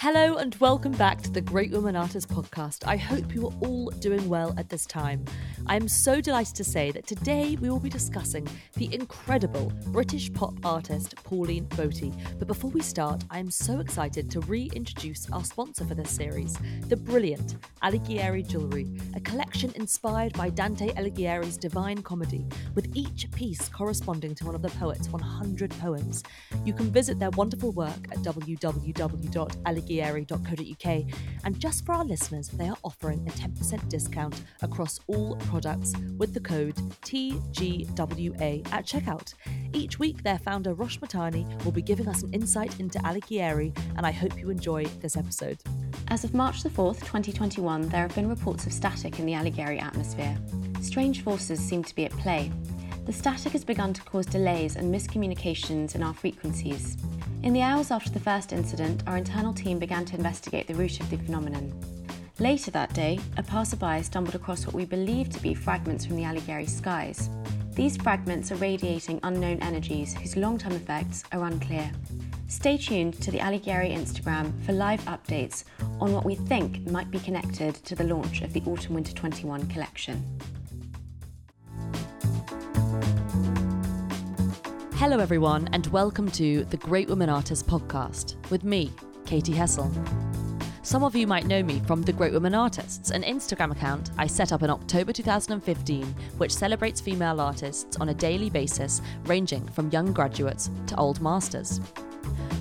Hello and welcome back to the Great Women Artists podcast. I hope you are all doing well at this time. I am so delighted to say that today we will be discussing the incredible British pop artist Pauline Boty. But before we start, I am so excited to reintroduce our sponsor for this series, the brilliant Alighieri Jewellery, a collection inspired by Dante Alighieri's Divine Comedy, with each piece corresponding to one of the poet's 100 poems. You can visit their wonderful work at www.alighieri.com alighieri.co.uk. And just for our listeners, they are offering a 10% discount across all products with the code TGWA at checkout. Each week, their founder, Rosh Mahtani, will be giving us an insight into Alighieri, and I hope you enjoy this episode. As of March the 4th, 2021, there have been reports of static in the Alighieri atmosphere. Strange forces seem to be at play. The static has begun to cause delays and miscommunications in our frequencies. In the hours after the first incident, our internal team began to investigate the root of the phenomenon. Later that day, a passerby stumbled across what we believe to be fragments from the Alighieri skies. These fragments are radiating unknown energies whose long term effects are unclear. Stay tuned to the Alighieri Instagram for live updates on what we think might be connected to the launch of the Autumn Winter 21 collection. Hello, everyone, and welcome to the Great Women Artists podcast with me, Katy Hessel. Some of you might know me from The Great Women Artists, an Instagram account I set up in October 2015, which celebrates female artists on a daily basis, ranging from young graduates to old masters.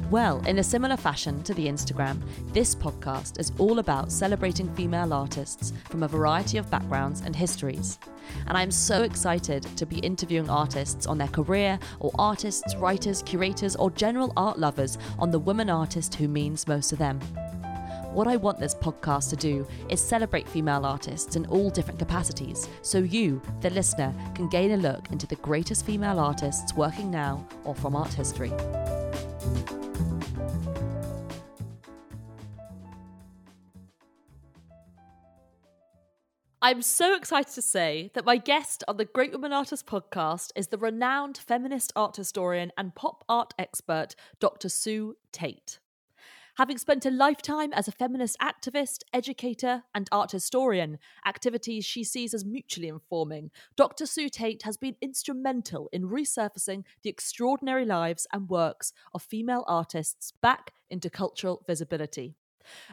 Well, in a similar fashion to the Instagram, this podcast is all about celebrating female artists from a variety of backgrounds and histories. And I'm so excited to be interviewing artists on their career, or artists, writers, curators, or general art lovers on the woman artist who means most to them. What I want this podcast to do is celebrate female artists in all different capacities, so you, the listener, can gain a look into the greatest female artists working now or from art history. I'm so excited to say that my guest on the Great Women Artists podcast is the renowned feminist art historian and pop art expert, Dr. Sue Tate. Having spent a lifetime as a feminist activist, educator, and art historian, activities she sees as mutually informing, Dr. Sue Tate has been instrumental in resurfacing the extraordinary lives and works of female artists back into cultural visibility.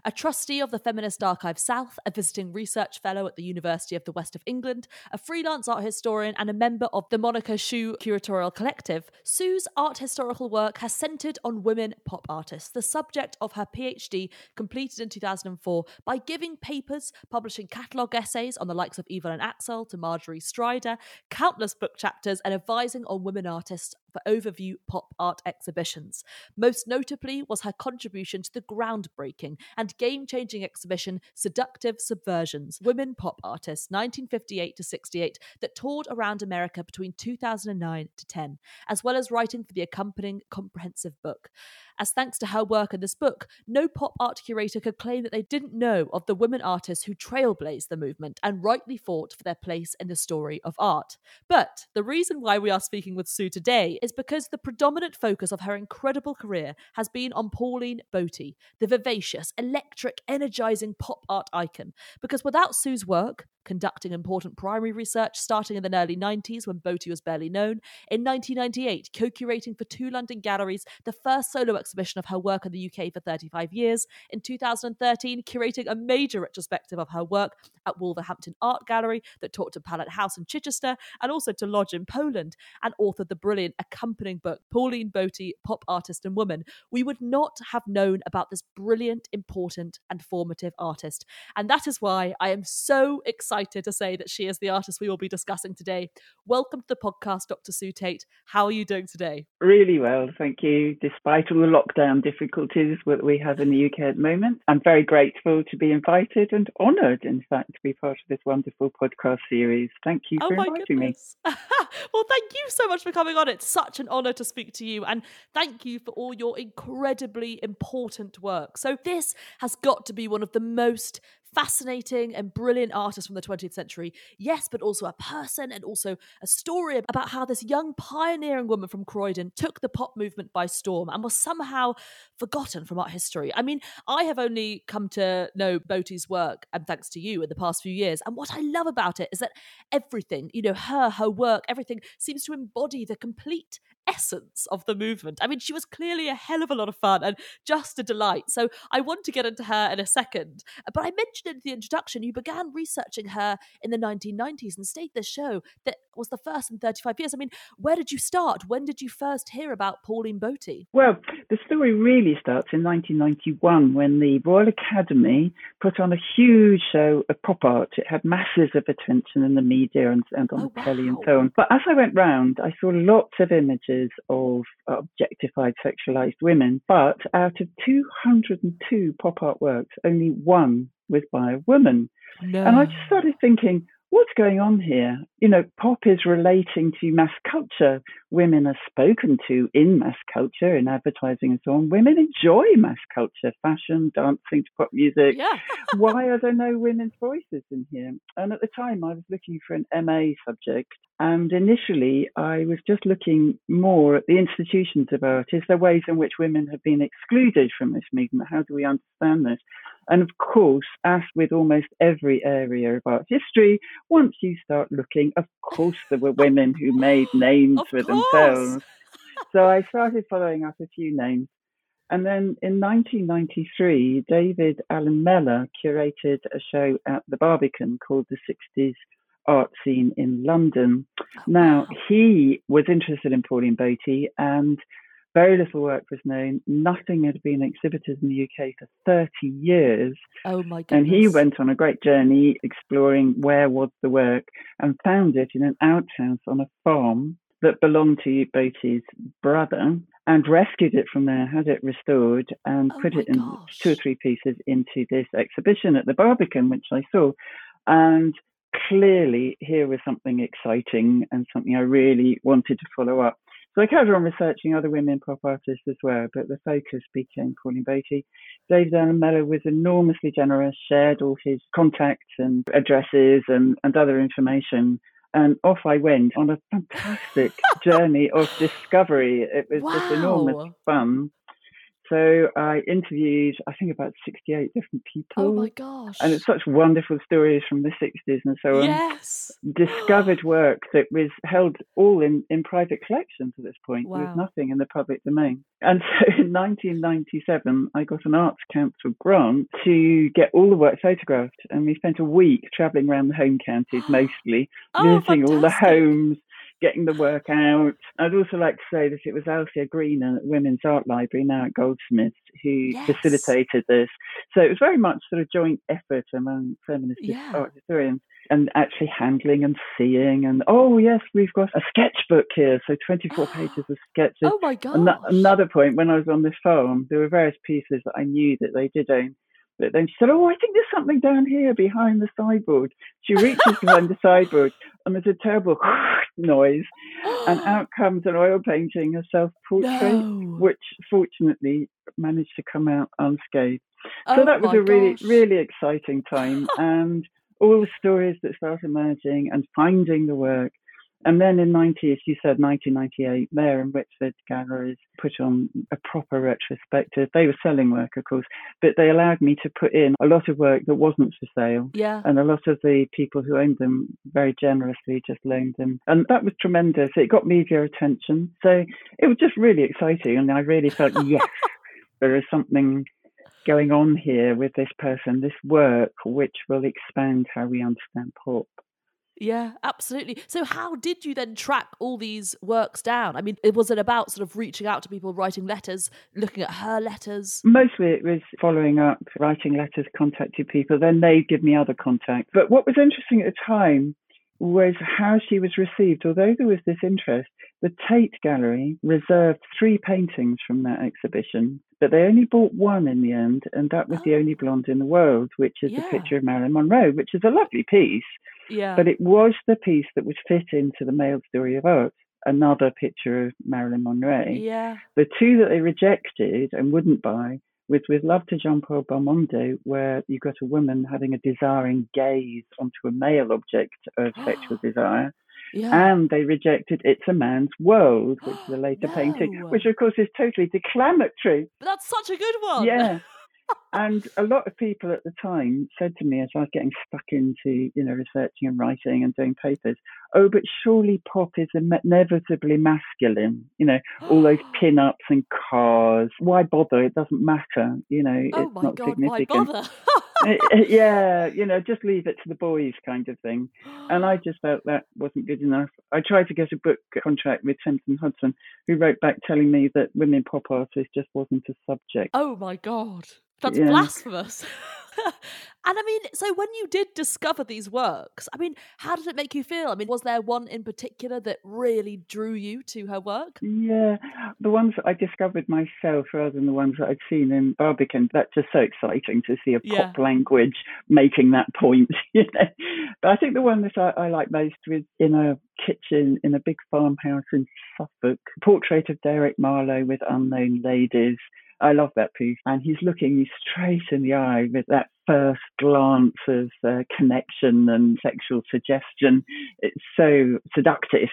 A trustee of the Feminist Archive South, a visiting research fellow at the University of the West of England, a freelance art historian, and a member of the Monica Sjöö Curatorial Collective, Sue's art historical work has centered on women pop artists, the subject of her PhD completed in 2004 by giving papers, publishing catalogue essays on the likes of Evelyn Axell to Marjorie Strider, countless book chapters, and advising on women artists for overview pop art exhibitions. Most notably was her contribution to the groundbreaking and game changing exhibition Seductive Subversions Women Pop Artists 1958 to 68 that toured around America between 2009 to 10, as well as writing for the accompanying comprehensive book as thanks to her work in this book, no pop art curator could claim that they didn't know of the women artists who trailblazed the movement and rightly fought for their place in the story of art. But the reason why we are speaking with Sue today is because the predominant focus of her incredible career has been on Pauline Boty, the vivacious, electric, energizing pop art icon. Because without Sue's work, conducting important primary research starting in the early 90s when Boty was barely known. In 1998, co curating for two London galleries the first solo exhibition of her work in the UK for 35 years. In 2013, curating a major retrospective of her work at Wolverhampton Art Gallery that talked to Pallant House in Chichester and also to Lodge in Poland, and authored the brilliant accompanying book, Pauline Boty, Pop Artist and Woman. We would not have known about this brilliant, important, and formative artist. And that is why I am so excited excited to say that she is the artist we will be discussing today. Welcome to the podcast, Dr. Sue Tate. How are you doing today? Really well, thank you. Despite all the lockdown difficulties that we have in the UK at the moment, I'm very grateful to be invited and honoured, in fact, to be part of this wonderful podcast series. Thank you oh for inviting goodness. me. well, thank you so much for coming on. It's such an honour to speak to you, and thank you for all your incredibly important work. So, this has got to be one of the most fascinating and brilliant artist from the 20th century, yes, but also a person and also a story about how this young pioneering woman from Croydon took the pop movement by storm and was somehow forgotten from art history. I mean, I have only come to know Boty's work, and thanks to you, in the past few years. And what I love about it is that everything, you know, her, her work, everything seems to embody the complete essence of the movement. I mean, she was clearly a hell of a lot of fun and just a delight. So I want to get into her in a second. But I mentioned in the introduction, you began researching her in the 1990s and stayed this show that was the first in 35 years. I mean, where did you start? When did you first hear about Pauline Boty? Well, the story really starts in 1991 when the Royal Academy put on a huge show of pop art. It had masses of attention in the media and, and on Oh, the telly and so on. But as I went round, I saw lots of images of objectified, sexualized women. But out of 202 pop art works, only one was by a woman. No. And I just started thinking, what's going on here? You know, pop is relating to mass culture. Women are spoken to in mass culture, in advertising and so on. Women enjoy mass culture, fashion, dancing to pop music. Yeah. Why are there no women's voices in here? And at the time, I was looking for an MA subject. And initially, I was just looking more at the institutions of art. Is there ways in which women have been excluded from this movement? How do we understand this? And of course, as with almost every area of art history, once you start looking, of course, there were women who made names Of for course. themselves. So I started following up a few names. And then in 1993, David Alan Mellor curated a show at the Barbican called The 60s Art Scene in London. Oh, now, he was interested in Pauline Boty and very little work was known. Nothing had been exhibited in the UK for 30 years. Oh my goodness. And he went on a great journey exploring where was the work and found it in an outhouse on a farm that belonged to Boty's brother and rescued it from there, had it restored, and Oh put it in gosh. two or three pieces into this exhibition at the Barbican, which I saw. And clearly, here was something exciting and something I really wanted to follow up. So I carried on researching other women pop artists as well, but the focus became Pauline Boty. David Alan Mellor was enormously generous, shared all his contacts and addresses and, and other information. And off I went on a fantastic journey of discovery. It was just enormous fun. So I interviewed, I think, about 68 different oh people. Oh my gosh. and it's such wonderful stories from the 60s and so on Yes. discovered work that was held all in, in private collections at this point. There Wow. was nothing in the public domain. And so in 1997, I got an Arts Council grant to get all the work photographed. And we spent a week travelling around the home counties mostly, Oh, visiting all the homes, getting the work out. I'd also like to say that it was Althea Green at Women's Art Library, now at Goldsmiths, who Yes. facilitated this. So it was very much sort of joint effort among feminist Yeah. art historians and actually handling and seeing and oh yes we've got a sketchbook here so 24 pages of sketches Oh my god Ano- another point when i was on this farm there were various pieces that i knew that they did own but then she said oh i think there's something down here behind the sideboard she reaches behind the sideboard and there's a terrible noise and out comes an oil painting a self-portrait No. which fortunately managed to come out unscathed Oh so that was a really gosh. really exciting time and all the stories that start emerging and finding the work and then in 90 as you said 1998 there in Whitford galleries put on a proper retrospective they were selling work of course but they allowed me to put in a lot of work that wasn't for sale Yeah. and a lot of the people who owned them very generously just loaned them. And that was tremendous. It got media attention. So it was just really exciting. And I really felt, yes, there is something going on here with this person, this work, which will expand how we understand pop. Yeah, absolutely. So, how did you then track all these works down? I mean, it was it about sort of reaching out to people, writing letters, looking at her letters? Mostly it was following up, writing letters, contacting people, then they'd give me other contacts. But what was interesting at the time was how she was received. Although there was this interest, the Tate Gallery reserved three paintings from that exhibition, but they only bought one in the end, and that was The Oh. Only Blonde in the World, which is Yeah. a picture of Marilyn Monroe, which is a lovely piece, Yeah. but it was the piece that would fit into the male story of art. Another picture of Marilyn Monroe. yeah. The two that they rejected and wouldn't buy was with Love to Jean Paul Belmondo, where you got a woman having a desiring gaze onto a male object of sexual desire. Yeah. And they rejected It's a Man's World, which is a later painting, which of course is totally declamatory. But that's such a good one. Yeah. and a lot of people at the time said to me as I was getting stuck into, you know, researching and writing and doing papers, oh, but surely pop is inevitably masculine. You know, all those pin-ups and cars. Why bother? It doesn't matter. You know, Oh it's my not god, why significant. bother? Eh, eh, yeah, you know, just leave it to the boys kind of thing. And I just felt that wasn't good enough. I tried to get a book contract with Thames and Hudson, who wrote back telling me that women pop artists just wasn't a subject. Oh my god. That's. Blasphemous. and I mean, so when you did discover these works, I mean, how did it make you feel? I mean, was there one in particular that really drew you to her work? Yeah, the ones that I discovered myself rather than the ones that I'd seen in Barbican. That's just so exciting to see a Yeah. pop language making that point. You know? But I think the one that I, I like most was in a kitchen in a big farmhouse in Suffolk. Portrait of Derek Marlowe with unknown ladies. I love that piece. And he's looking you straight in the eye with that first glance of uh, connection and sexual suggestion. It's so seductive.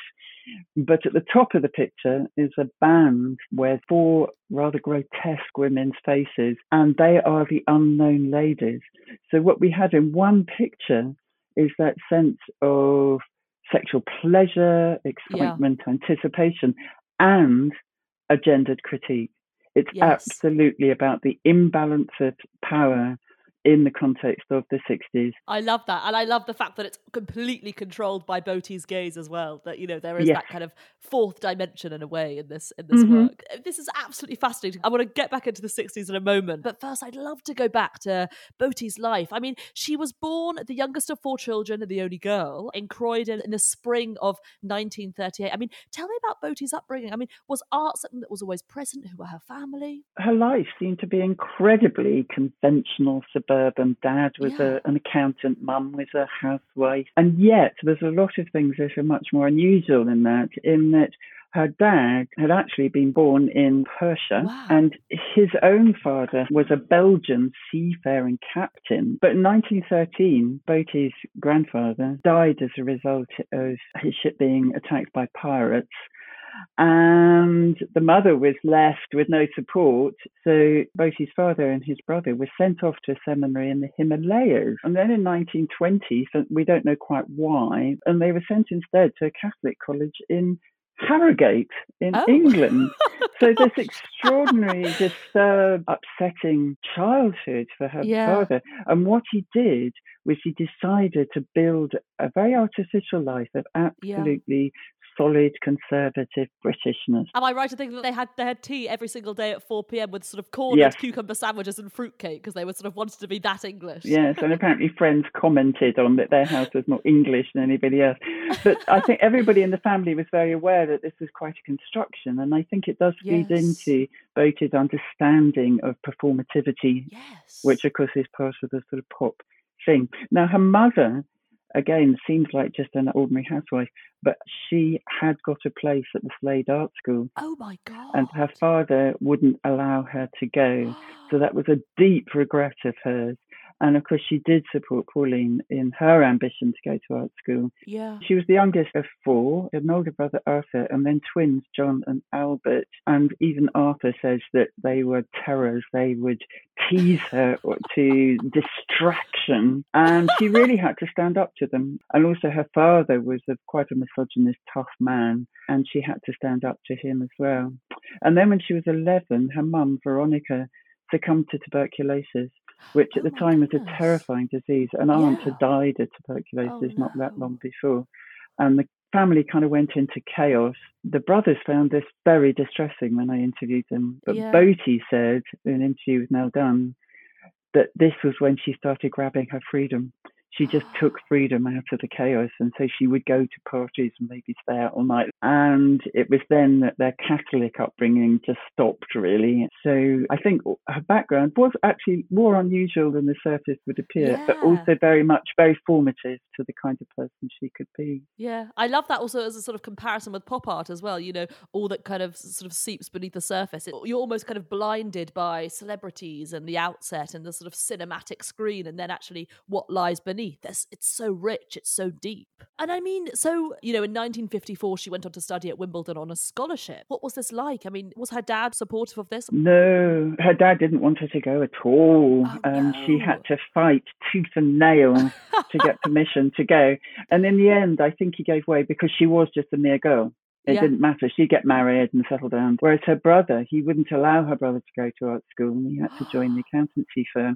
But at the top of the picture is a band with four rather grotesque women's faces, and they are the unknown ladies. So, what we have in one picture is that sense of sexual pleasure, excitement, anticipation, and a gendered critique. It's Yes. absolutely about the imbalance of power in the context of the 60s. I love that. And I love the fact that it's completely controlled by Boty's gaze as well. That, you know, there is Yes. that kind of fourth dimension in a way in this in this Mhm. work. This is absolutely fascinating. I want to get back into the 60s in a moment. But first I'd love to go back to Boty's life. I mean, she was born the youngest of four children and the only girl in Croydon in the spring of 1938. I mean, tell me about Boty's upbringing. I mean, was art something that was always present? Who were her family? her life seemed to be incredibly conventional suburban. Dad was Yeah. a, an accountant, mum was a housewife. And yet, there's a lot of things that are much more unusual in that, in that her dad had actually been born in Persia, Wow. and his own father was a Belgian seafaring captain. But in 1913, Boty's grandfather died as a result of his ship being attacked by pirates and the mother was left with no support. So both his father and his brother were sent off to a seminary in the Himalayas. And then in 1920, so we don't know quite why, and they were sent instead to a Catholic college in Harrogate in Oh. England. so this extraordinary, disturbed, upsetting childhood for her Yeah. father. And what he did was he decided to build a very artificial life of absolutely solid conservative Britishness. Am I right to think that they had they had tea every single day at 4 p.m. with sort of corned Yes. cucumber sandwiches and fruitcake because they were sort of wanted to be that English? Yes, and apparently friends commented on that their house was more English than anybody else. But I think everybody in the family was very aware that this was quite a construction, and I think it does feed Yes. into Boty's understanding of performativity, Yes. which of course is part of the sort of pop thing. Now, her mother, again, seems like just an ordinary housewife, but she had got a place at the Slade Art School, Oh my god. and her father wouldn't allow her to go. So that was a deep regret of hers. And of course, she did support Pauline in her ambition to go to art school. yeah. She was the youngest of four, an older brother, Arthur, and then twins, John and Albert. And even Arthur says that they were terrors. They would tease her to distraction. And she really had to stand up to them. And also, her father was a, quite a misogynist, tough man, and she had to stand up to him as well. And then when she was 11, her mum, Veronica, succumbed to tuberculosis, which at Oh the time was a terrifying disease. An aunt had died of tuberculosis oh, not that long before. And the family kind of went into chaos. The brothers found this very distressing when I interviewed them. But Yeah. Boty said in an interview with Nell Dunn that this was when she started grabbing her freedom. She just took freedom out of the chaos. And so she would go to parties and maybe stay out all night. And it was then that their Catholic upbringing just stopped, really. So I think her background was actually more unusual than the surface would appear, Yeah. but also very much very formative to the kind of person she could be. Yeah, I love that also as a sort of comparison with pop art as well. You know, all that kind of sort of seeps beneath the surface. It, you're almost kind of blinded by celebrities and the outset and the sort of cinematic screen, and then actually what lies beneath. There's, it's so rich, it's so deep. And I mean, so you know, in 1954, she went on to study at Wimbledon on a scholarship. What was this like? I mean, was her dad supportive of this? No, her dad didn't want her to go at all. Oh, and she had to fight tooth and nail to get permission to go. And in the end, I think he gave way because she was just a mere girl. It Yeah. didn't matter. She'd get married and settle down. Whereas her brother, he wouldn't allow her brother to go to art school and he had to join the accountancy firm.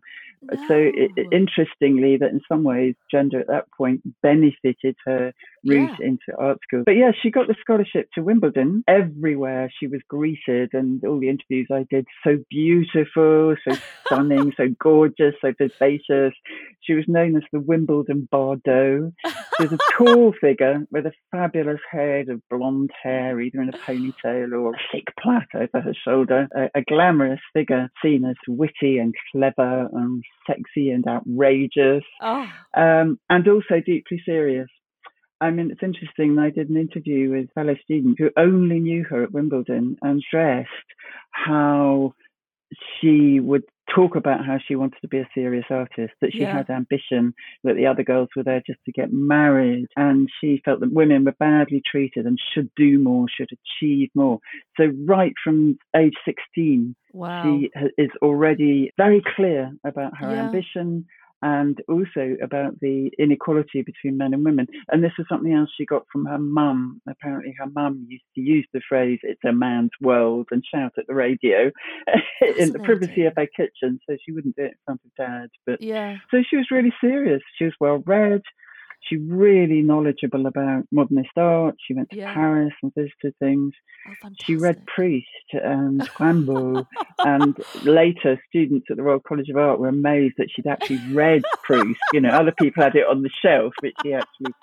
So it, it- interestingly, that in some ways, gender at that point benefited her route Yeah. into art school. But yeah, she got the scholarship to Wimbledon. Everywhere she was greeted, and all the interviews I did, so beautiful, so stunning, so gorgeous, so vivacious. She was known as the Wimbledon Bardot. She was a tall figure with a fabulous head of blonde hair, either in a ponytail or a thick plait over her shoulder. A, a glamorous figure, seen as witty and clever and sexy and outrageous, Oh, um, and also deeply serious. I mean, it's interesting. I did an interview with a fellow student who only knew her at Wimbledon and stressed how she would talk about how she wanted to be a serious artist, that she Yeah. had ambition, that the other girls were there just to get married, and she felt that women were badly treated and should do more, should achieve more. So, right from age 16, wow. she is already very clear about her Yeah. ambition and also about the inequality between men and women. And this is something else she got from her mum. Apparently, her mum used to use the phrase, it's a man's world, and shout at the radio in the privacy of her kitchen. So she wouldn't do it in front of dad. But yeah. so she was really serious. She was well read. She really knowledgeable about modernist art. She went to Yeah. Paris and visited things. Oh. She read Proust and Rimbaud, and later students at the Royal College of Art were amazed that she'd actually read Proust. You know, other people had it on the shelf, but she actually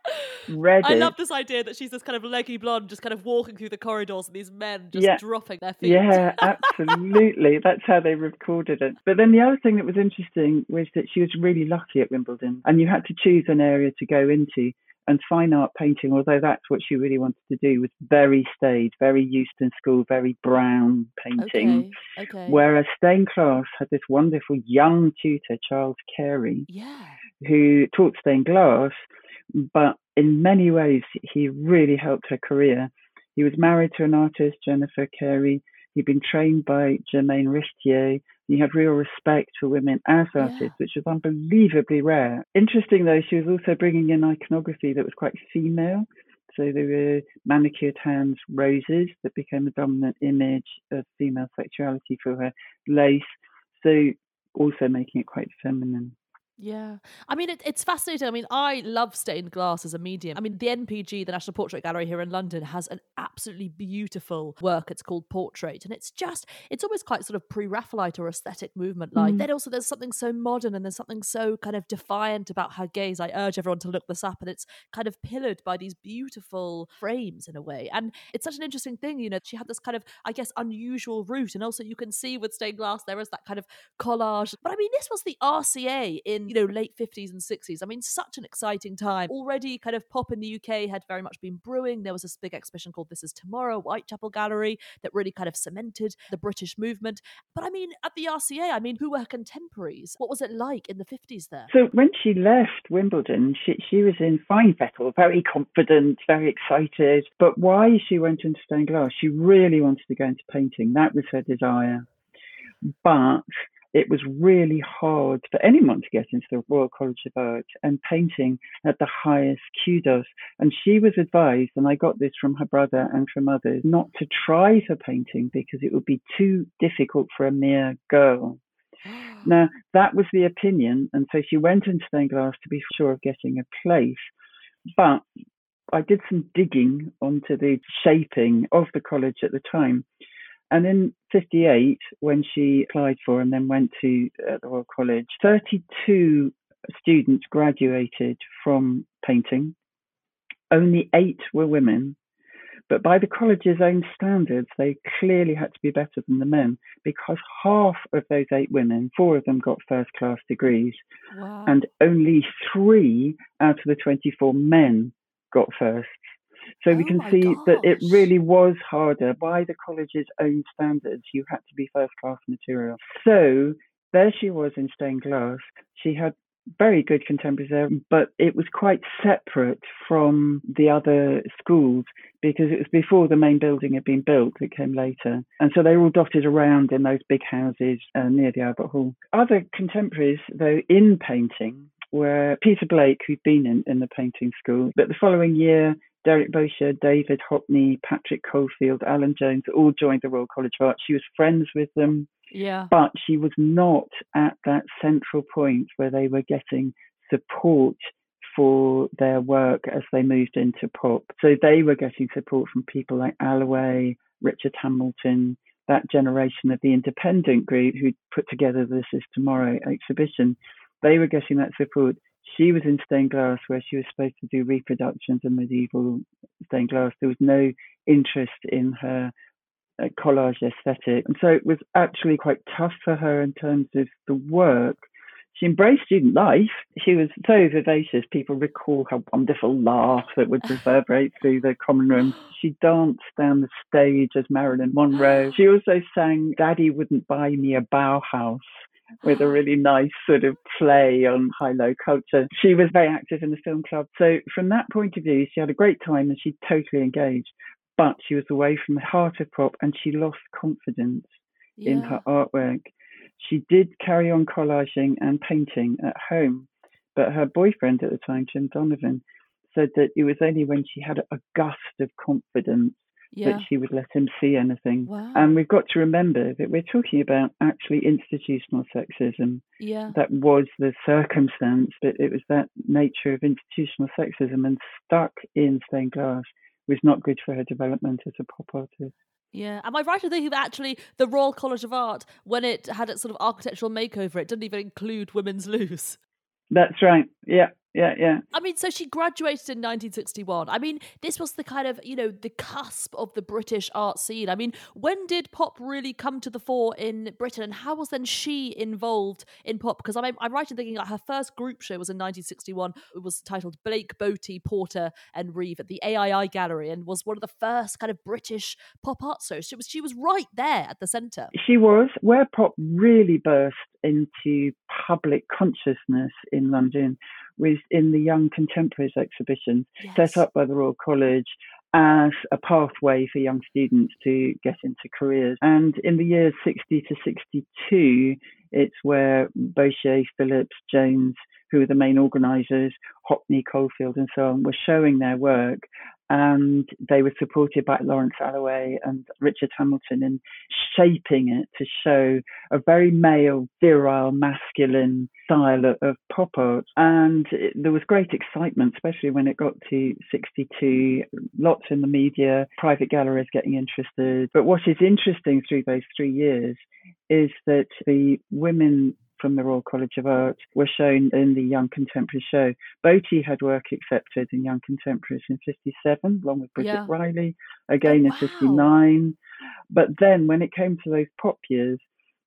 read I it. love this idea that she's this kind of leggy blonde, just kind of walking through the corridors, and these men just Yeah. dropping their feet. Yeah, absolutely. That's how they recorded it. But then the other thing that was interesting was that she was really lucky at Wimbledon, and you had to choose an area to go into. And fine art painting, although that's what she really wanted to do, was very staid, very Euston School, very brown painting. Okay. Okay. Whereas stained glass had this wonderful young tutor, Charles Carey, yeah. who taught stained glass, but in many ways he really helped her career. He was married to an artist, Jennifer Carey. He'd been trained by Germaine Richier. He had real respect for women as Yeah. artists, which was unbelievably rare. Interesting though, she was also bringing in iconography that was quite female. So there were manicured hands roses that became a dominant image of female sexuality for her, lace. So also making it quite feminine. Yeah. I mean, it, it's fascinating. I mean, I love stained glass as a medium. I mean, the NPG, the National Portrait Gallery here in London, has an absolutely beautiful work. It's called Portrait. And it's just, it's almost quite sort of pre Raphaelite or aesthetic movement like. Mm. Then also, there's something so modern and there's something so kind of defiant about her gaze. I urge everyone to look this up. And it's kind of pillared by these beautiful frames in a way. And it's such an interesting thing, you know, she had this kind of, I guess, unusual route. And also, you can see with stained glass, there is that kind of collage. But I mean, this was the RCA in, you know, late 50s and 60s. I mean, such an exciting time. Already, kind of pop in the UK had very much been brewing. There was this big exhibition called This Is Tomorrow, Whitechapel Gallery, that really kind of cemented the British movement. But I mean, at the RCA, I mean, who were her contemporaries? What was it like in the 50s there? So when she left Wimbledon, she, she was in fine fettle, very confident, very excited. But why she went into stained glass, she really wanted to go into painting. That was her desire. But it was really hard for anyone to get into the Royal College of Art, and painting had the highest kudos. And she was advised, and I got this from her brother and from others, not to try for painting because it would be too difficult for a mere girl. Now, that was the opinion. And so she went into stained glass to be sure of getting a place. But I did some digging onto the shaping of the college at the time. And in 58, when she applied for and then went to uh, the Royal College, 32 students graduated from painting. Only eight were women, but by the college's own standards, they clearly had to be better than the men because half of those eight women, four of them got first class degrees, wow. and only three out of the 24 men got firsts. So oh we can see gosh. that it really was harder by the college's own standards. You had to be first class material. So there she was in stained glass. She had very good contemporaries there, but it was quite separate from the other schools because it was before the main building had been built. It came later. And so they were all dotted around in those big houses uh, near the Albert Hall. Other contemporaries, though, in painting were Peter Blake, who'd been in, in the painting school, but the following year, Derek Boshier, David Hockney, Patrick Caulfield, Alan Jones all joined the Royal College of Art. She was friends with them. Yeah. But she was not at that central point where they were getting support for their work as they moved into pop. So they were getting support from people like Alloway, Richard Hamilton, that generation of the independent group who put together the This Is Tomorrow exhibition. They were getting that support. She was in stained glass where she was supposed to do reproductions of medieval stained glass. There was no interest in her uh, collage aesthetic. And so it was actually quite tough for her in terms of the work. She embraced student life. She was so vivacious. People recall her wonderful laugh that would reverberate through the common room. She danced down the stage as Marilyn Monroe. She also sang Daddy Wouldn't Buy Me a Bauhaus with a really nice sort of play on high low culture. She was very active in the film club. So, from that point of view, she had a great time and she totally engaged but she was away from the heart of pop and she lost confidence yeah. in her artwork. She did carry on collaging and painting at home, but her boyfriend at the time, Jim Donovan, said that it was only when she had a gust of confidence yeah. that she would let him see anything. Wow. And we've got to remember that we're talking about actually institutional sexism. Yeah. That was the circumstance, but it was that nature of institutional sexism and stuck in stained glass was not good for her development as a pop artist. Yeah, am I right in thinking that actually the Royal College of Art, when it had its sort of architectural makeover, it didn't even include women's loos? That's right. Yeah, yeah, yeah. I mean, so she graduated in 1961. I mean, this was the kind of, you know, the cusp of the British art scene. I mean, when did pop really come to the fore in Britain and how was then she involved in pop? Because I'm, I'm right in thinking like her first group show was in 1961. It was titled Blake, Boty, Porter and Reeve at the AIA Gallery and was one of the first kind of British pop art shows. She was, she was right there at the centre. She was. Where pop really burst into public consciousness in London was in the Young Contemporaries exhibition yes. set up by the Royal College as a pathway for young students to get into careers. And in the years 60 to 62, it's where Boshier, Phillips, Jones, who were the main organisers, Hockney, Caulfield, and so on, were showing their work and they were supported by Lawrence Alloway and Richard Hamilton in shaping it to show a very male, virile, masculine style of, pop art. And it, there was great excitement, especially when it got to 62, lots in the media, private galleries getting interested. But what is interesting through those three years is that the women from the Royal College of Art were shown in the Young Contemporary show. Boty had work accepted in Young Contemporaries in 57, along with Bridget yeah. Riley, again oh, in 59. But then when it came to those pop years,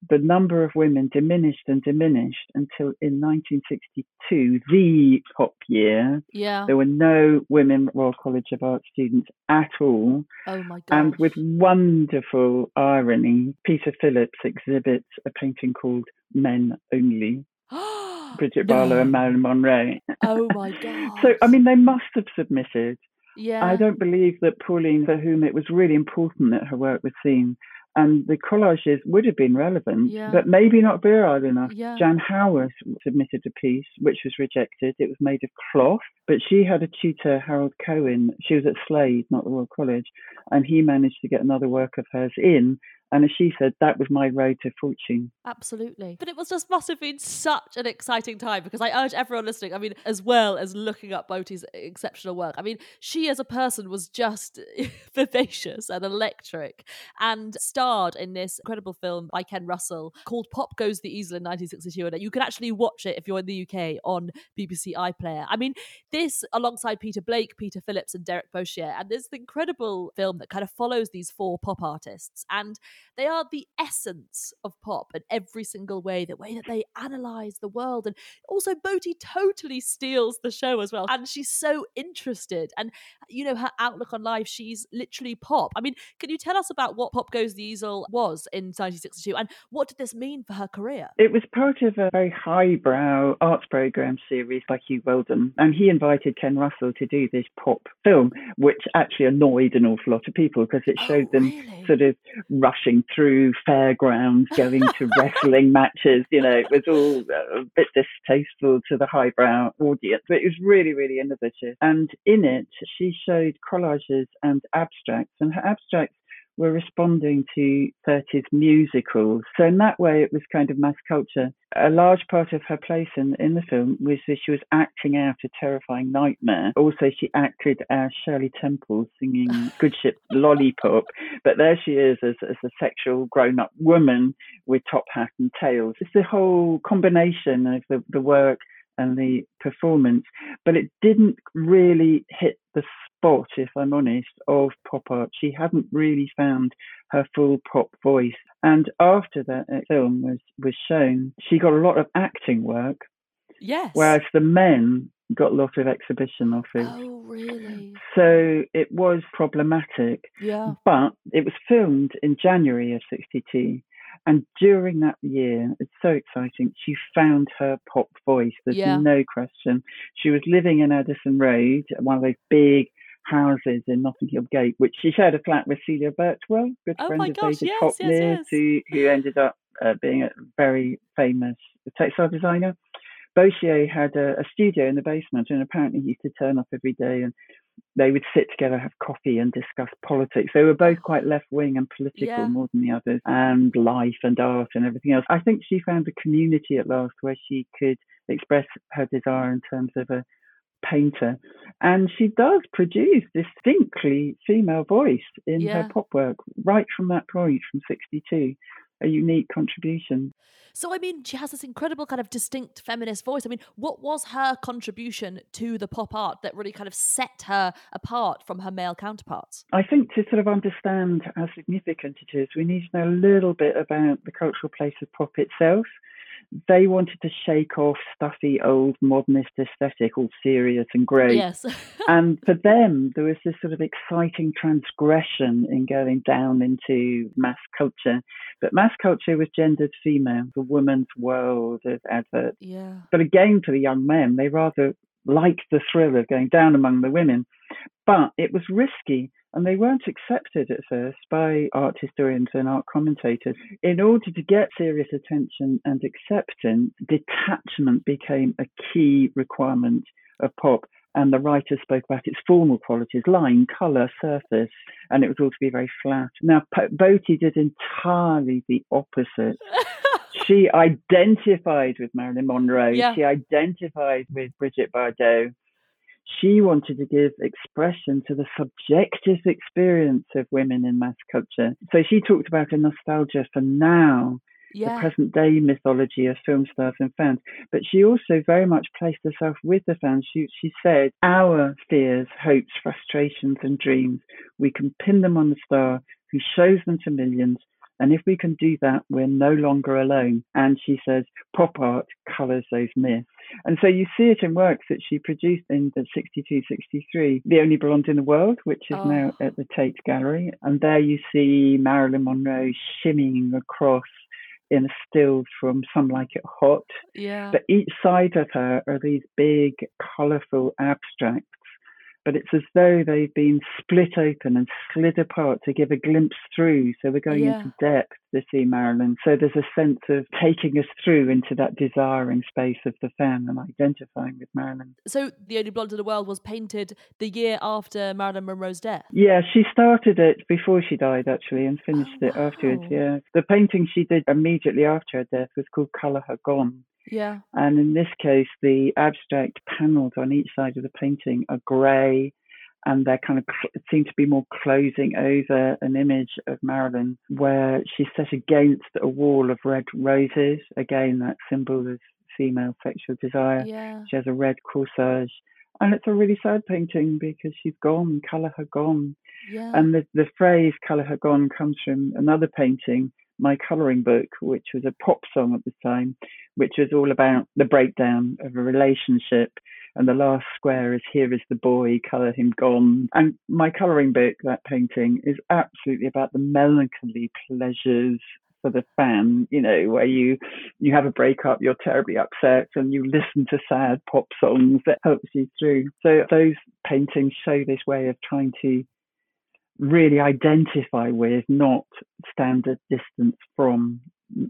the number of women diminished and diminished until in 1962, the top year, yeah. there were no women Royal College of Art students at all. Oh my god! And with wonderful irony, Peter Phillips exhibits a painting called Men Only. Bridget no. Bardot and Marilyn Monroe. Oh my god! so I mean, they must have submitted. Yeah. I don't believe that Pauline, for whom it was really important that her work was seen, and the collages would have been relevant, yeah. but maybe not virile enough. Yeah. Jann Haworth submitted a piece which was rejected. It was made of cloth, but she had a tutor, Harold Cohen. She was at Slade, not the Royal College, and he managed to get another work of hers in. And as she said, that was my road to fortune. Absolutely. But it was just must have been such an exciting time because I urge everyone listening, I mean, as well as looking up Boty's exceptional work, I mean, she as a person was just vivacious and electric and starred in this incredible film by Ken Russell called Pop Goes the Easel in 1962. And you can actually watch it if you're in the UK on BBC iPlayer. I mean, this alongside Peter Blake, Peter Phillips, and Derek Boshier, and this incredible film that kind of follows these four pop artists. And they are the essence of pop in every single way, the way that they analyze the world. And also, Boty totally steals the show as well. And she's so interested. And, you know, her outlook on life, she's literally pop. I mean, can you tell us about what Pop Goes the Easel was in 1962 and what did this mean for her career? It was part of a very highbrow arts program series by Huw Wheldon. And he invited Ken Russell to do this pop film, which actually annoyed an awful lot of people because it oh, showed oh, them sort of rushing through fairgrounds, going to wrestling matches. You know, it was all uh, a bit distasteful to the highbrow audience, but it was really, really innovative. And in it, she showed collages and abstracts, and her abstracts were responding to 30s musicals. So in that way, it was kind of mass culture. A large part of her place in, in the film was that she was acting out a terrifying nightmare. Also, she acted as Shirley Temple singing Good Ship Lollipop. But there she is as, as a sexual grown-up woman with top hat and tails. It's the whole combination of the, the work and the performance, but it didn't really hit the spot, if I'm honest, of pop art. She hadn't really found her full pop voice. And after that film was, was shown, she got a lot of acting work, Yes. whereas the men got a lot of exhibition offers. Oh, really? So it was problematic, Yeah. but it was filmed in January of 62. And during that year, it's so exciting. She found her pop voice. There's Yeah. no question. She was living in Addison Road, one of those big houses in Notting Hill Gate, which she shared a flat with Celia Birtwell, good Oh friend of gosh, David yes, yes, Hockney, yes. Who, who ended up uh, being a very famous textile designer. Boshier had a, a studio in the basement, and apparently he used to turn up every day and they would sit together, have coffee, and discuss politics. They were both quite left wing and political Yeah. more than the others, and life and art and everything else. I think she found a community at last where she could express her desire in terms of a painter. And she does produce distinctly female voice in Yeah. her pop work right from that point, from 62. A unique contribution. So, I mean, she has this incredible kind of distinct feminist voice. I mean, what was her contribution to the pop art that really kind of set her apart from her male counterparts? I think to sort of understand how significant it is, we need to know a little bit about the cultural place of pop itself. They wanted to shake off stuffy old modernist aesthetic, all serious and grey. Yes. and for them, there was this sort of exciting transgression in going down into mass culture. But mass culture was gendered female, the woman's world of adverts. yeah. But again, for the young men, they rather liked the thrill of going down among the women. But it was risky, and they weren't accepted at first by art historians and art commentators. In order to get serious attention and acceptance, detachment became a key requirement of pop. And the writer spoke about its formal qualities, line, colour, surface, and it was all to be very flat. Now, Po- Boty did entirely the opposite she identified with Marilyn Monroe. Yeah. She identified with Bridget Bardot. She wanted to give expression to the subjective experience of women in mass culture. So she talked about a nostalgia for now, yeah. the present day mythology of film stars and fans. But she also very much placed herself with the fans. She, she said, Our fears, hopes, frustrations, and dreams, we can pin them on the star who shows them to millions. And if we can do that, we're no longer alone. And she says, pop art colours those myths. And so you see it in works that she produced in the 62, 63, The Only Blonde in the World, which is Oh. now at the Tate Gallery. And there you see Marilyn Monroe shimmying across in a stills from Some Like It Hot. yeah. But each side of her are these big, colourful abstracts. But it's as though they've been split open and slid apart to give a glimpse through. So we're going yeah. into depth to see Marilyn. So there's a sense of taking us through into that desiring space of the femme and identifying with Marilyn. So The Only Blonde in the World was painted the year after Marilyn Monroe's death? Yeah, she started it before she died actually and finished oh, it afterwards. Oh. Yeah. The painting she did immediately after her death was called Colour Her Gone. Yeah. And in this case, the abstract panels on each side of the painting are grey and they're kind of seem to be more closing over an image of Marilyn where she's set against a wall of red roses. Again, that symbol of female sexual desire. Yeah. She has a red corsage. And it's a really sad painting because she's gone, colour her gone. Yeah. And the, the phrase colour her gone comes from another painting my colouring book, which was a pop song at the time, which was all about the breakdown of a relationship. And the last square is here is the boy, colour him gone. And my colouring book, that painting, is absolutely about the melancholy pleasures for the fan, you know, where you you have a breakup, you're terribly upset, and you listen to sad pop songs that helps you through. So those paintings show this way of trying to really identify with, not standard distance from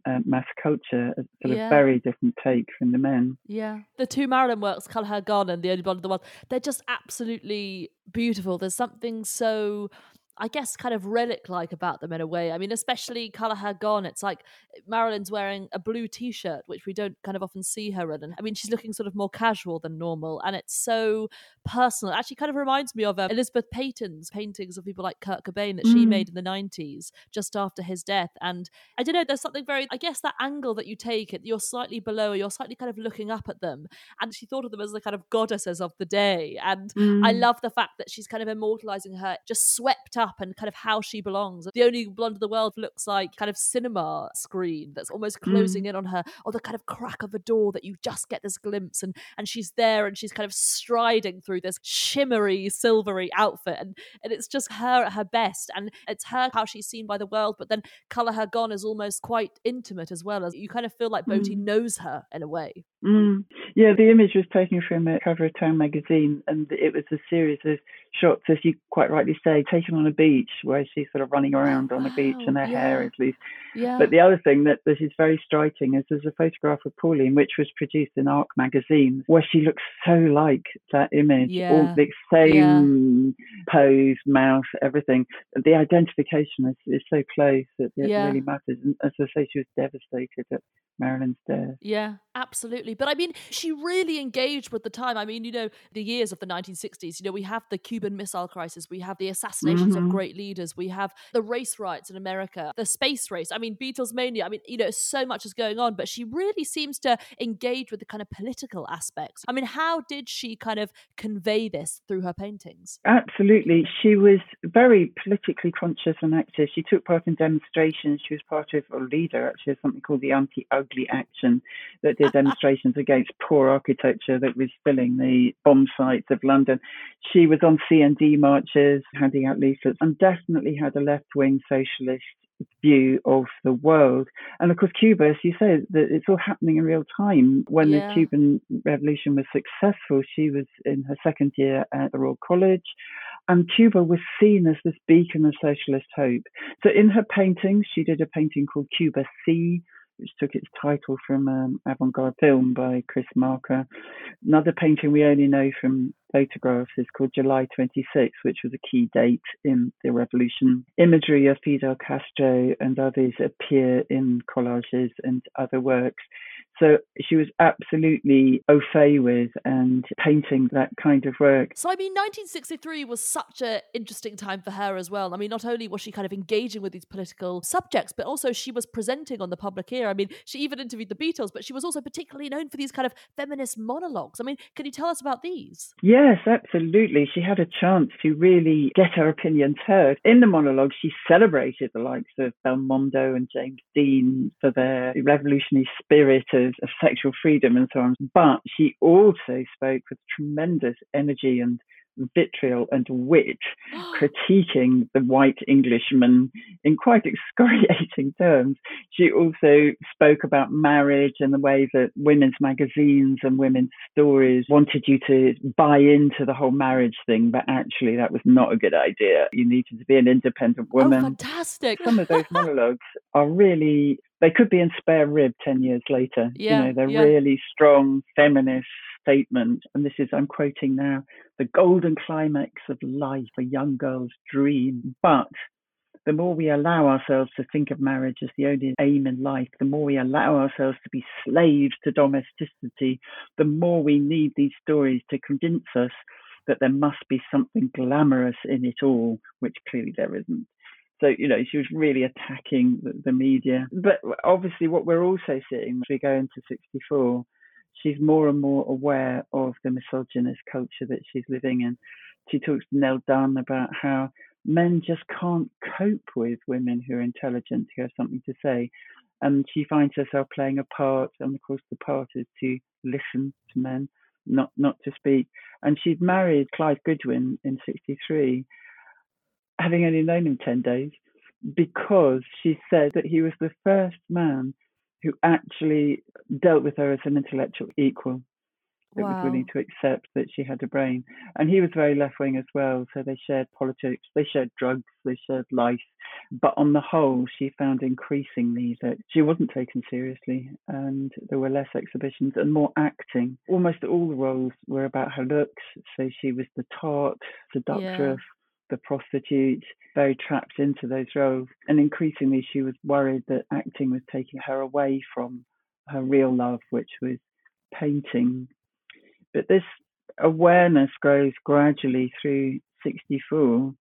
uh, mass culture. a sort yeah. of very different take from the men. Yeah. The two Marilyn works, Colour Her Gone and The Only Blonde in the World, they're just absolutely beautiful. There's something so I guess, kind of relic like about them in a way. I mean, especially Colour Her Gone. It's like Marilyn's wearing a blue t shirt, which we don't kind of often see her in. I mean, she's looking sort of more casual than normal. And it's so personal. It actually kind of reminds me of uh, Elizabeth Peyton's paintings of people like Kurt Cobain that mm. she made in the 90s just after his death. And I don't know, there's something very, I guess, that angle that you take it, you're slightly below, you're slightly kind of looking up at them. And she thought of them as the kind of goddesses of the day. And mm. I love the fact that she's kind of immortalizing her, just swept up up and kind of how she belongs. The only blonde in the world looks like kind of cinema screen that's almost closing mm. in on her, or the kind of crack of a door that you just get this glimpse, and and she's there and she's kind of striding through this shimmery, silvery outfit, and and it's just her at her best, and it's her how she's seen by the world. But then Color Her Gone is almost quite intimate as well as you kind of feel like Boty mm. knows her in a way. Mm. Yeah, the image was taken from a cover of Town magazine, and it was a series of shots, as you quite rightly say, taken on a beach where she's sort of running around on the beach and her yeah. hair is loose. Yeah. But the other thing that, that is very striking is there's a photograph of Pauline, which was produced in Ark magazine, where she looks so like that image, yeah. all the same pose, mouth, everything. The identification is, is so close that it really matters. And as I say, she was devastated at Marilyn's death. Yeah, absolutely. But I mean, she really engaged with the time. I mean, you know, the years of the 1960s, you know, we have the Cuban Missile Crisis, we have the assassinations mm-hmm. of great leaders, we have the race riots in America, the space race. I mean, Beatles mania. I mean, you know, so much is going on, but she really seems to engage with the kind of political aspects. I mean, how did she kind of convey this through her paintings? Absolutely. She was very politically conscious and active. She took part in demonstrations. She was part of a leader, actually, of something called the Anti Ugly Action that did demonstrations against poor architecture that was filling the bomb sites of London. She was on CND marches, handing out leaflets, and definitely had a left wing socialist view of the world. And of course, Cuba, as you say, that it's all happening in real time. When yeah. the Cuban Revolution was successful, she was in her second year at the Royal College. And Cuba was seen as this beacon of socialist hope. So in her paintings, she did a painting called Cuba Si, which took its title from um, avant-garde film by Chris Marker. Another painting we only know from photographs is called July 26, which was a key date in the revolution. Imagery of Fidel Castro and others appear in collages and other works. So she was absolutely au fait with and painting that kind of work. So, I mean, 1963 was such an interesting time for her as well. I mean, not only was she kind of engaging with these political subjects, but also she was presenting on the public ear. I mean, she even interviewed the Beatles, but she was also particularly known for these kind of feminist monologues. I mean, can you tell us about these? Yes, absolutely. She had a chance to really get her opinions heard. In the monologue, she celebrated the likes of Belmondo and James Dean for their revolutionary spirit of, of sexual freedom and so on. But she also spoke with tremendous energy and vitriol and wit, critiquing the white Englishman in quite excoriating terms. She also spoke about marriage and the way that women's magazines and women's stories wanted you to buy into the whole marriage thing, but actually that was not a good idea. You needed to be an independent Oh, woman. fantastic. Some of those monologues are really they could be in spare rib 10 years later Yeah, you know they're yeah. really strong feminist statement and this is i'm quoting now the golden climax of life a young girl's dream but the more we allow ourselves to think of marriage as the only aim in life, the more we allow ourselves to be slaves to domesticity, the more we need these stories to convince us that there must be something glamorous in it all, which clearly there isn't. So, you know, she was really attacking the, media. But obviously, what we're also seeing as we go into 64, she's more and more aware of the misogynist culture that she's living in. She talks to Nell Dunn about how men just can't cope with women who are intelligent, who have something to say. And she finds herself playing a part, and of course, the part is to listen to men, not not to speak. And she'd married Clive Goodwin in '63, having only known him 10 days, because she said that he was the first man who actually dealt with her as an intellectual equal that was willing to accept that she had a brain. And he was very left wing as well. So they shared politics, they shared drugs, they shared life. But on the whole, she found increasingly that she wasn't taken seriously and there were less exhibitions and more acting. Almost all the roles were about her looks. So she was the tart, seductress. The prostitute, very trapped into those roles. And increasingly, she was worried that acting was taking her away from her real love, which was painting but this awareness grows gradually through 64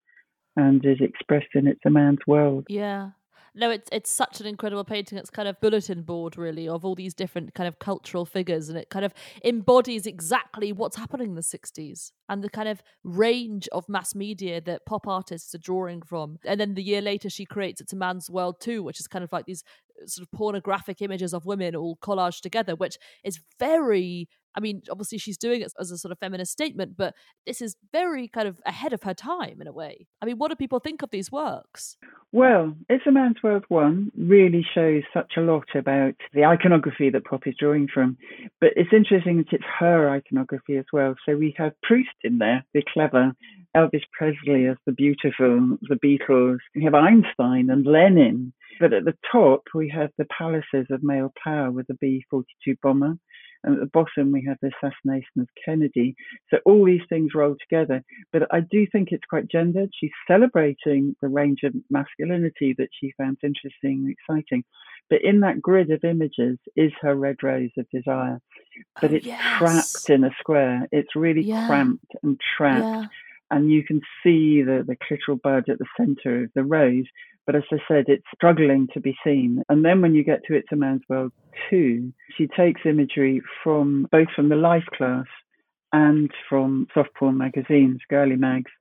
and is expressed in It's a Man's World. Yeah. No, it's it's such an incredible painting. It's kind of bulletin board really of all these different kind of cultural figures and it kind of embodies exactly what's happening in the 60s and the kind of range of mass media that pop artists are drawing from. And then the year later she creates It's a Man's World too, which is kind of like these uh, sort of pornographic images of women all collaged together, which is very I mean, obviously she's doing it as a sort of feminist statement, but this is very kind of ahead of her time in a way. I mean, what do people think of these works? Well, It's a Man's World 1 really shows such a lot about the iconography that Pop is drawing from. But it's interesting that it's her iconography as well. So we have Proust in there, the clever, Elvis Presley as the beautiful, the Beatles. We have Einstein and Lenin. But at the top, we have the palaces of male power with the B 42 bomber. And at the bottom, we have the assassination of Kennedy. So all these things roll together. But I do think it's quite gendered. She's celebrating the range of masculinity that she found interesting and exciting. But in that grid of images is her red rose of desire. But Oh, it's yes. trapped in a square. It's really Yeah. cramped and trapped Yeah. And you can see the, the clitoral bud at the center of the rose. But as I said, it's struggling to be seen. And then when you get to It's a Man's World 2, she takes imagery from both from the Life class and from soft porn magazines, girly mags.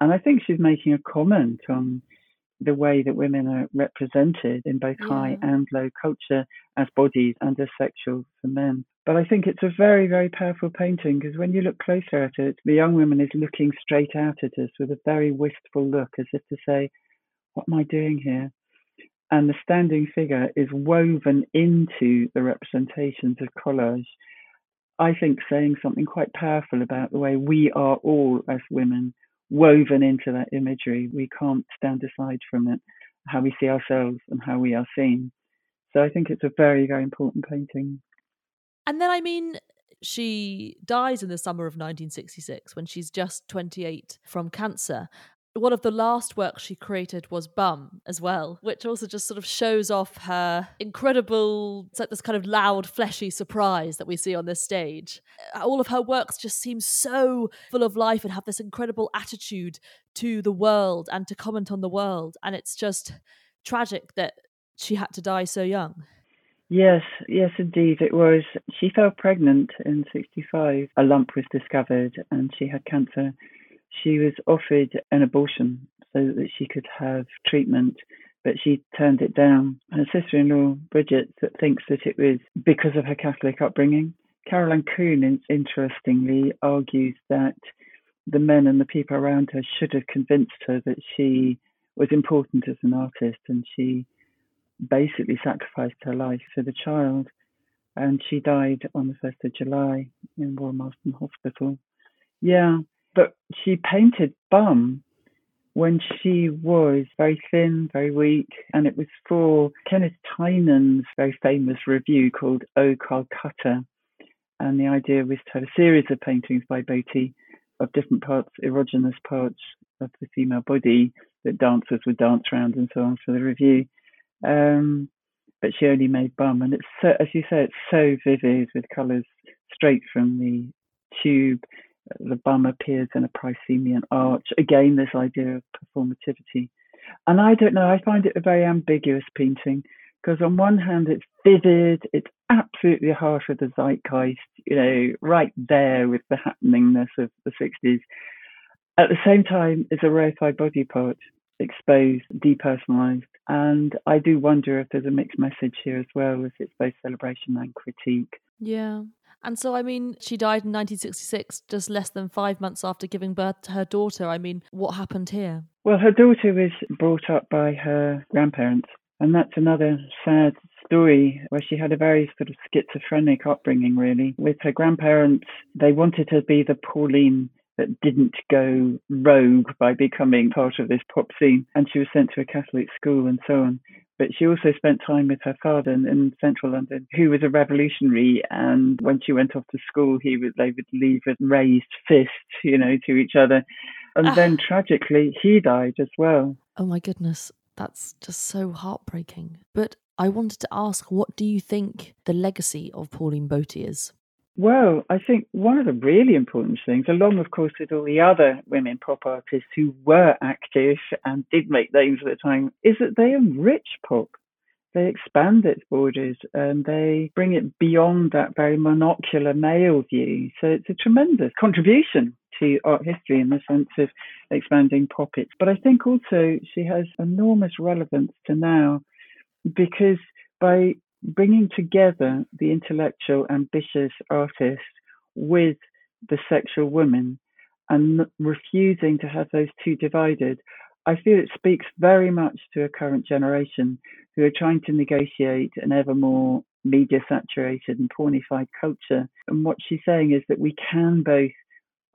And I think she's making a comment on the way that women are represented in both high and low culture as bodies and as sexual for men. But I think it's a very, very powerful painting because when you look closer at it, the young woman is looking straight out at us with a very wistful look as if to say, What am I doing here? And the standing figure is woven into the representations of collage. I think saying something quite powerful about the way we are all as women woven into that imagery. We can't stand aside from it, how we see ourselves and how we are seen. So I think it's a very, very important painting. And then, I mean, she dies in the summer of 1966 when she's just 28 from cancer. One of the last works she created was Bum as well, which also just sort of shows off her incredible, it's like this kind of loud, fleshy surprise that we see on this stage. Uh, All of her works just seem so full of life and have this incredible attitude to the world and to comment on the world. And it's just tragic that she had to die so young. Yes, yes, indeed, it was. She fell pregnant in 65. A lump was discovered and she had cancer. She was offered an abortion so that she could have treatment, but she turned it down. Her sister in law, Bridget, thinks that it was because of her Catholic upbringing. Caroline Coon, interestingly, argues that the men and the people around her should have convinced her that she was important as an artist and she basically sacrificed her life for the child. And she died on the 1st of July in Royal Marsden Hospital. Yeah, but she painted Bum when she was very thin, very weak, and it was for Kenneth Tynan's very famous review called Oh Calcutta. And the idea was to have a series of paintings by Boty of different parts, erogenous parts of the female body that dancers would dance around and so on for the review. Um, but she only made bum, and it's so, as you say, it's so vivid with colours straight from the tube the bum appears in a proscenium arch. Again, this idea of performativity. And I don't know, I find it a very ambiguous painting because on one hand it's vivid, it's absolutely harsh with the zeitgeist, you know, right there with the happeningness of the 60s. At the same time, it's a rarefied body part, exposed, depersonalized. And I do wonder if there's a mixed message here as well, if it's both celebration and critique. Yeah. And so, I mean, she died in 1966, just less than five months after giving birth to her daughter. I mean, what happened here? Well, her daughter was brought up by her grandparents. And that's another sad story where she had a very sort of schizophrenic upbringing, really. With her grandparents, they wanted to be the Pauline that didn't go rogue by becoming part of this pop scene. And she was sent to a Catholic school and so on but she also spent time with her father in, in, central London, who was a revolutionary. And when she went off to school, he would they would leave a raised fist, you know, to each other. And then ah. tragically, he died as well. Oh my goodness, that's just so heartbreaking. But I wanted to ask, what do you think the legacy of Pauline Boty is? Well, I think one of the really important things, along of course with all the other women pop artists who were active and did make names at the time, is that they enrich pop. They expand its borders and they bring it beyond that very monocular male view. So it's a tremendous contribution to art history in the sense of expanding pop it. But I think also she has enormous relevance to now because by bringing together the intellectual, ambitious artist with the sexual woman and refusing to have those two divided, I feel it speaks very much to a current generation who are trying to negotiate an ever more media saturated and pornified culture. And what she's saying is that we can both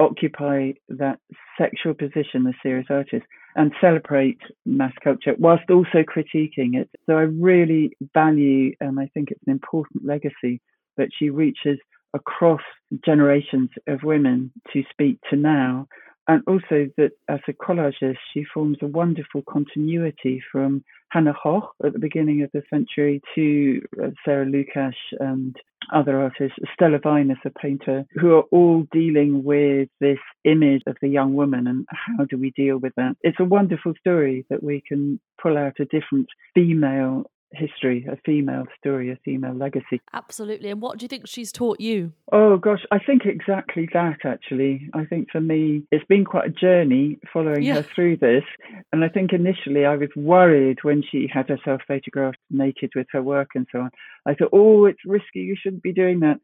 occupy that sexual position as serious artists and celebrate mass culture whilst also critiquing it. So I really value, and I think it's an important legacy that she reaches across generations of women to speak to now. And also that as a collagist, she forms a wonderful continuity from Hannah Höch at the beginning of the century to uh, Sarah Lucas and other artists, Stella Vinus, a painter, who are all dealing with this image of the young woman and how do we deal with that. It's a wonderful story that we can pull out a different female history, a female story, a female legacy. Absolutely. And what do you think she's taught you? Oh, gosh, I think exactly that, actually. I think for me, it's been quite a journey following yeah. her through this. And I think initially I was worried when she had herself photographed naked with her work and so on. I thought, oh, it's risky, you shouldn't be doing that.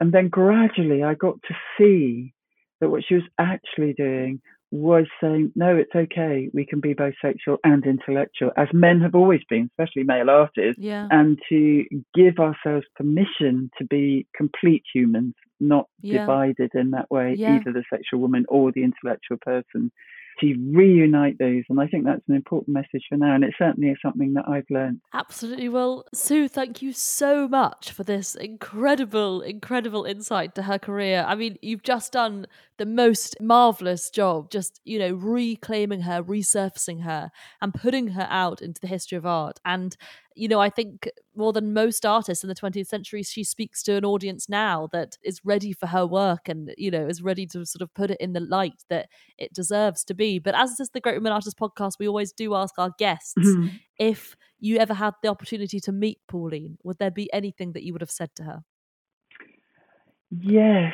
And then gradually I got to see that what she was actually doing was saying, no, it's okay. We can be both sexual and intellectual, as men have always been, especially male artists. Yeah. And to give ourselves permission to be complete humans, not yeah. divided in that way, yeah. either the sexual woman or the intellectual person to reunite those. And I think that's an important message for now. And it certainly is something that I've learned. Absolutely. Well, Sue, thank you so much for this incredible, incredible insight to her career. I mean, you've just done the most marvelous job, just, you know, reclaiming her, resurfacing her, and putting her out into the history of art. And you know, I think more than most artists in the 20th century, she speaks to an audience now that is ready for her work and, you know, is ready to sort of put it in the light that it deserves to be. But as this is the Great Women Artists podcast, we always do ask our guests mm-hmm. if you ever had the opportunity to meet Pauline, would there be anything that you would have said to her? Yes.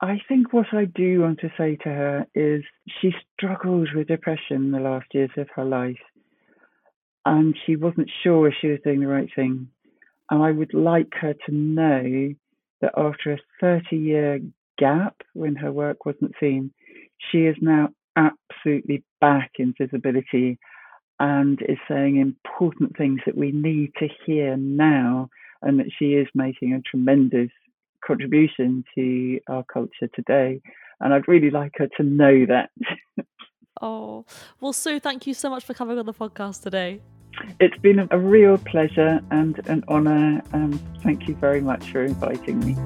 I think what I do want to say to her is she struggled with depression the last years of her life and she wasn't sure if she was doing the right thing. And I would like her to know that after a 30 year gap when her work wasn't seen, she is now absolutely back in visibility and is saying important things that we need to hear now, and that she is making a tremendous contribution to our culture today. And I'd really like her to know that. oh, well, Sue, thank you so much for coming on the podcast today. It's been a real pleasure and an honour. Um, thank you very much for inviting me.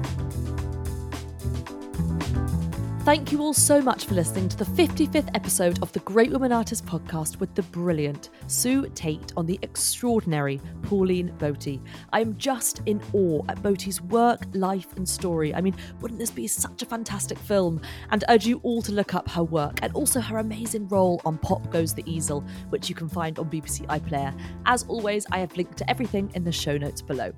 Thank you all so much for listening to the 55th episode of the Great Women Artists podcast with the brilliant Sue Tate on the extraordinary Pauline Boty. I am just in awe at Boty's work, life, and story. I mean, wouldn't this be such a fantastic film? And urge you all to look up her work and also her amazing role on Pop Goes the Easel, which you can find on BBC iPlayer. As always, I have linked to everything in the show notes below.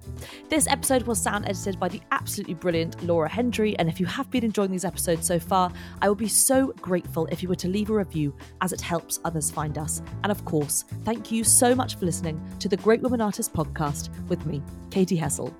This episode was sound edited by the absolutely brilliant Laura Hendry, and if you have been enjoying these episodes so far, far, I would be so grateful if you were to leave a review as it helps others find us. And of course, thank you so much for listening to the Great Women Artists podcast with me, Katy Hessel.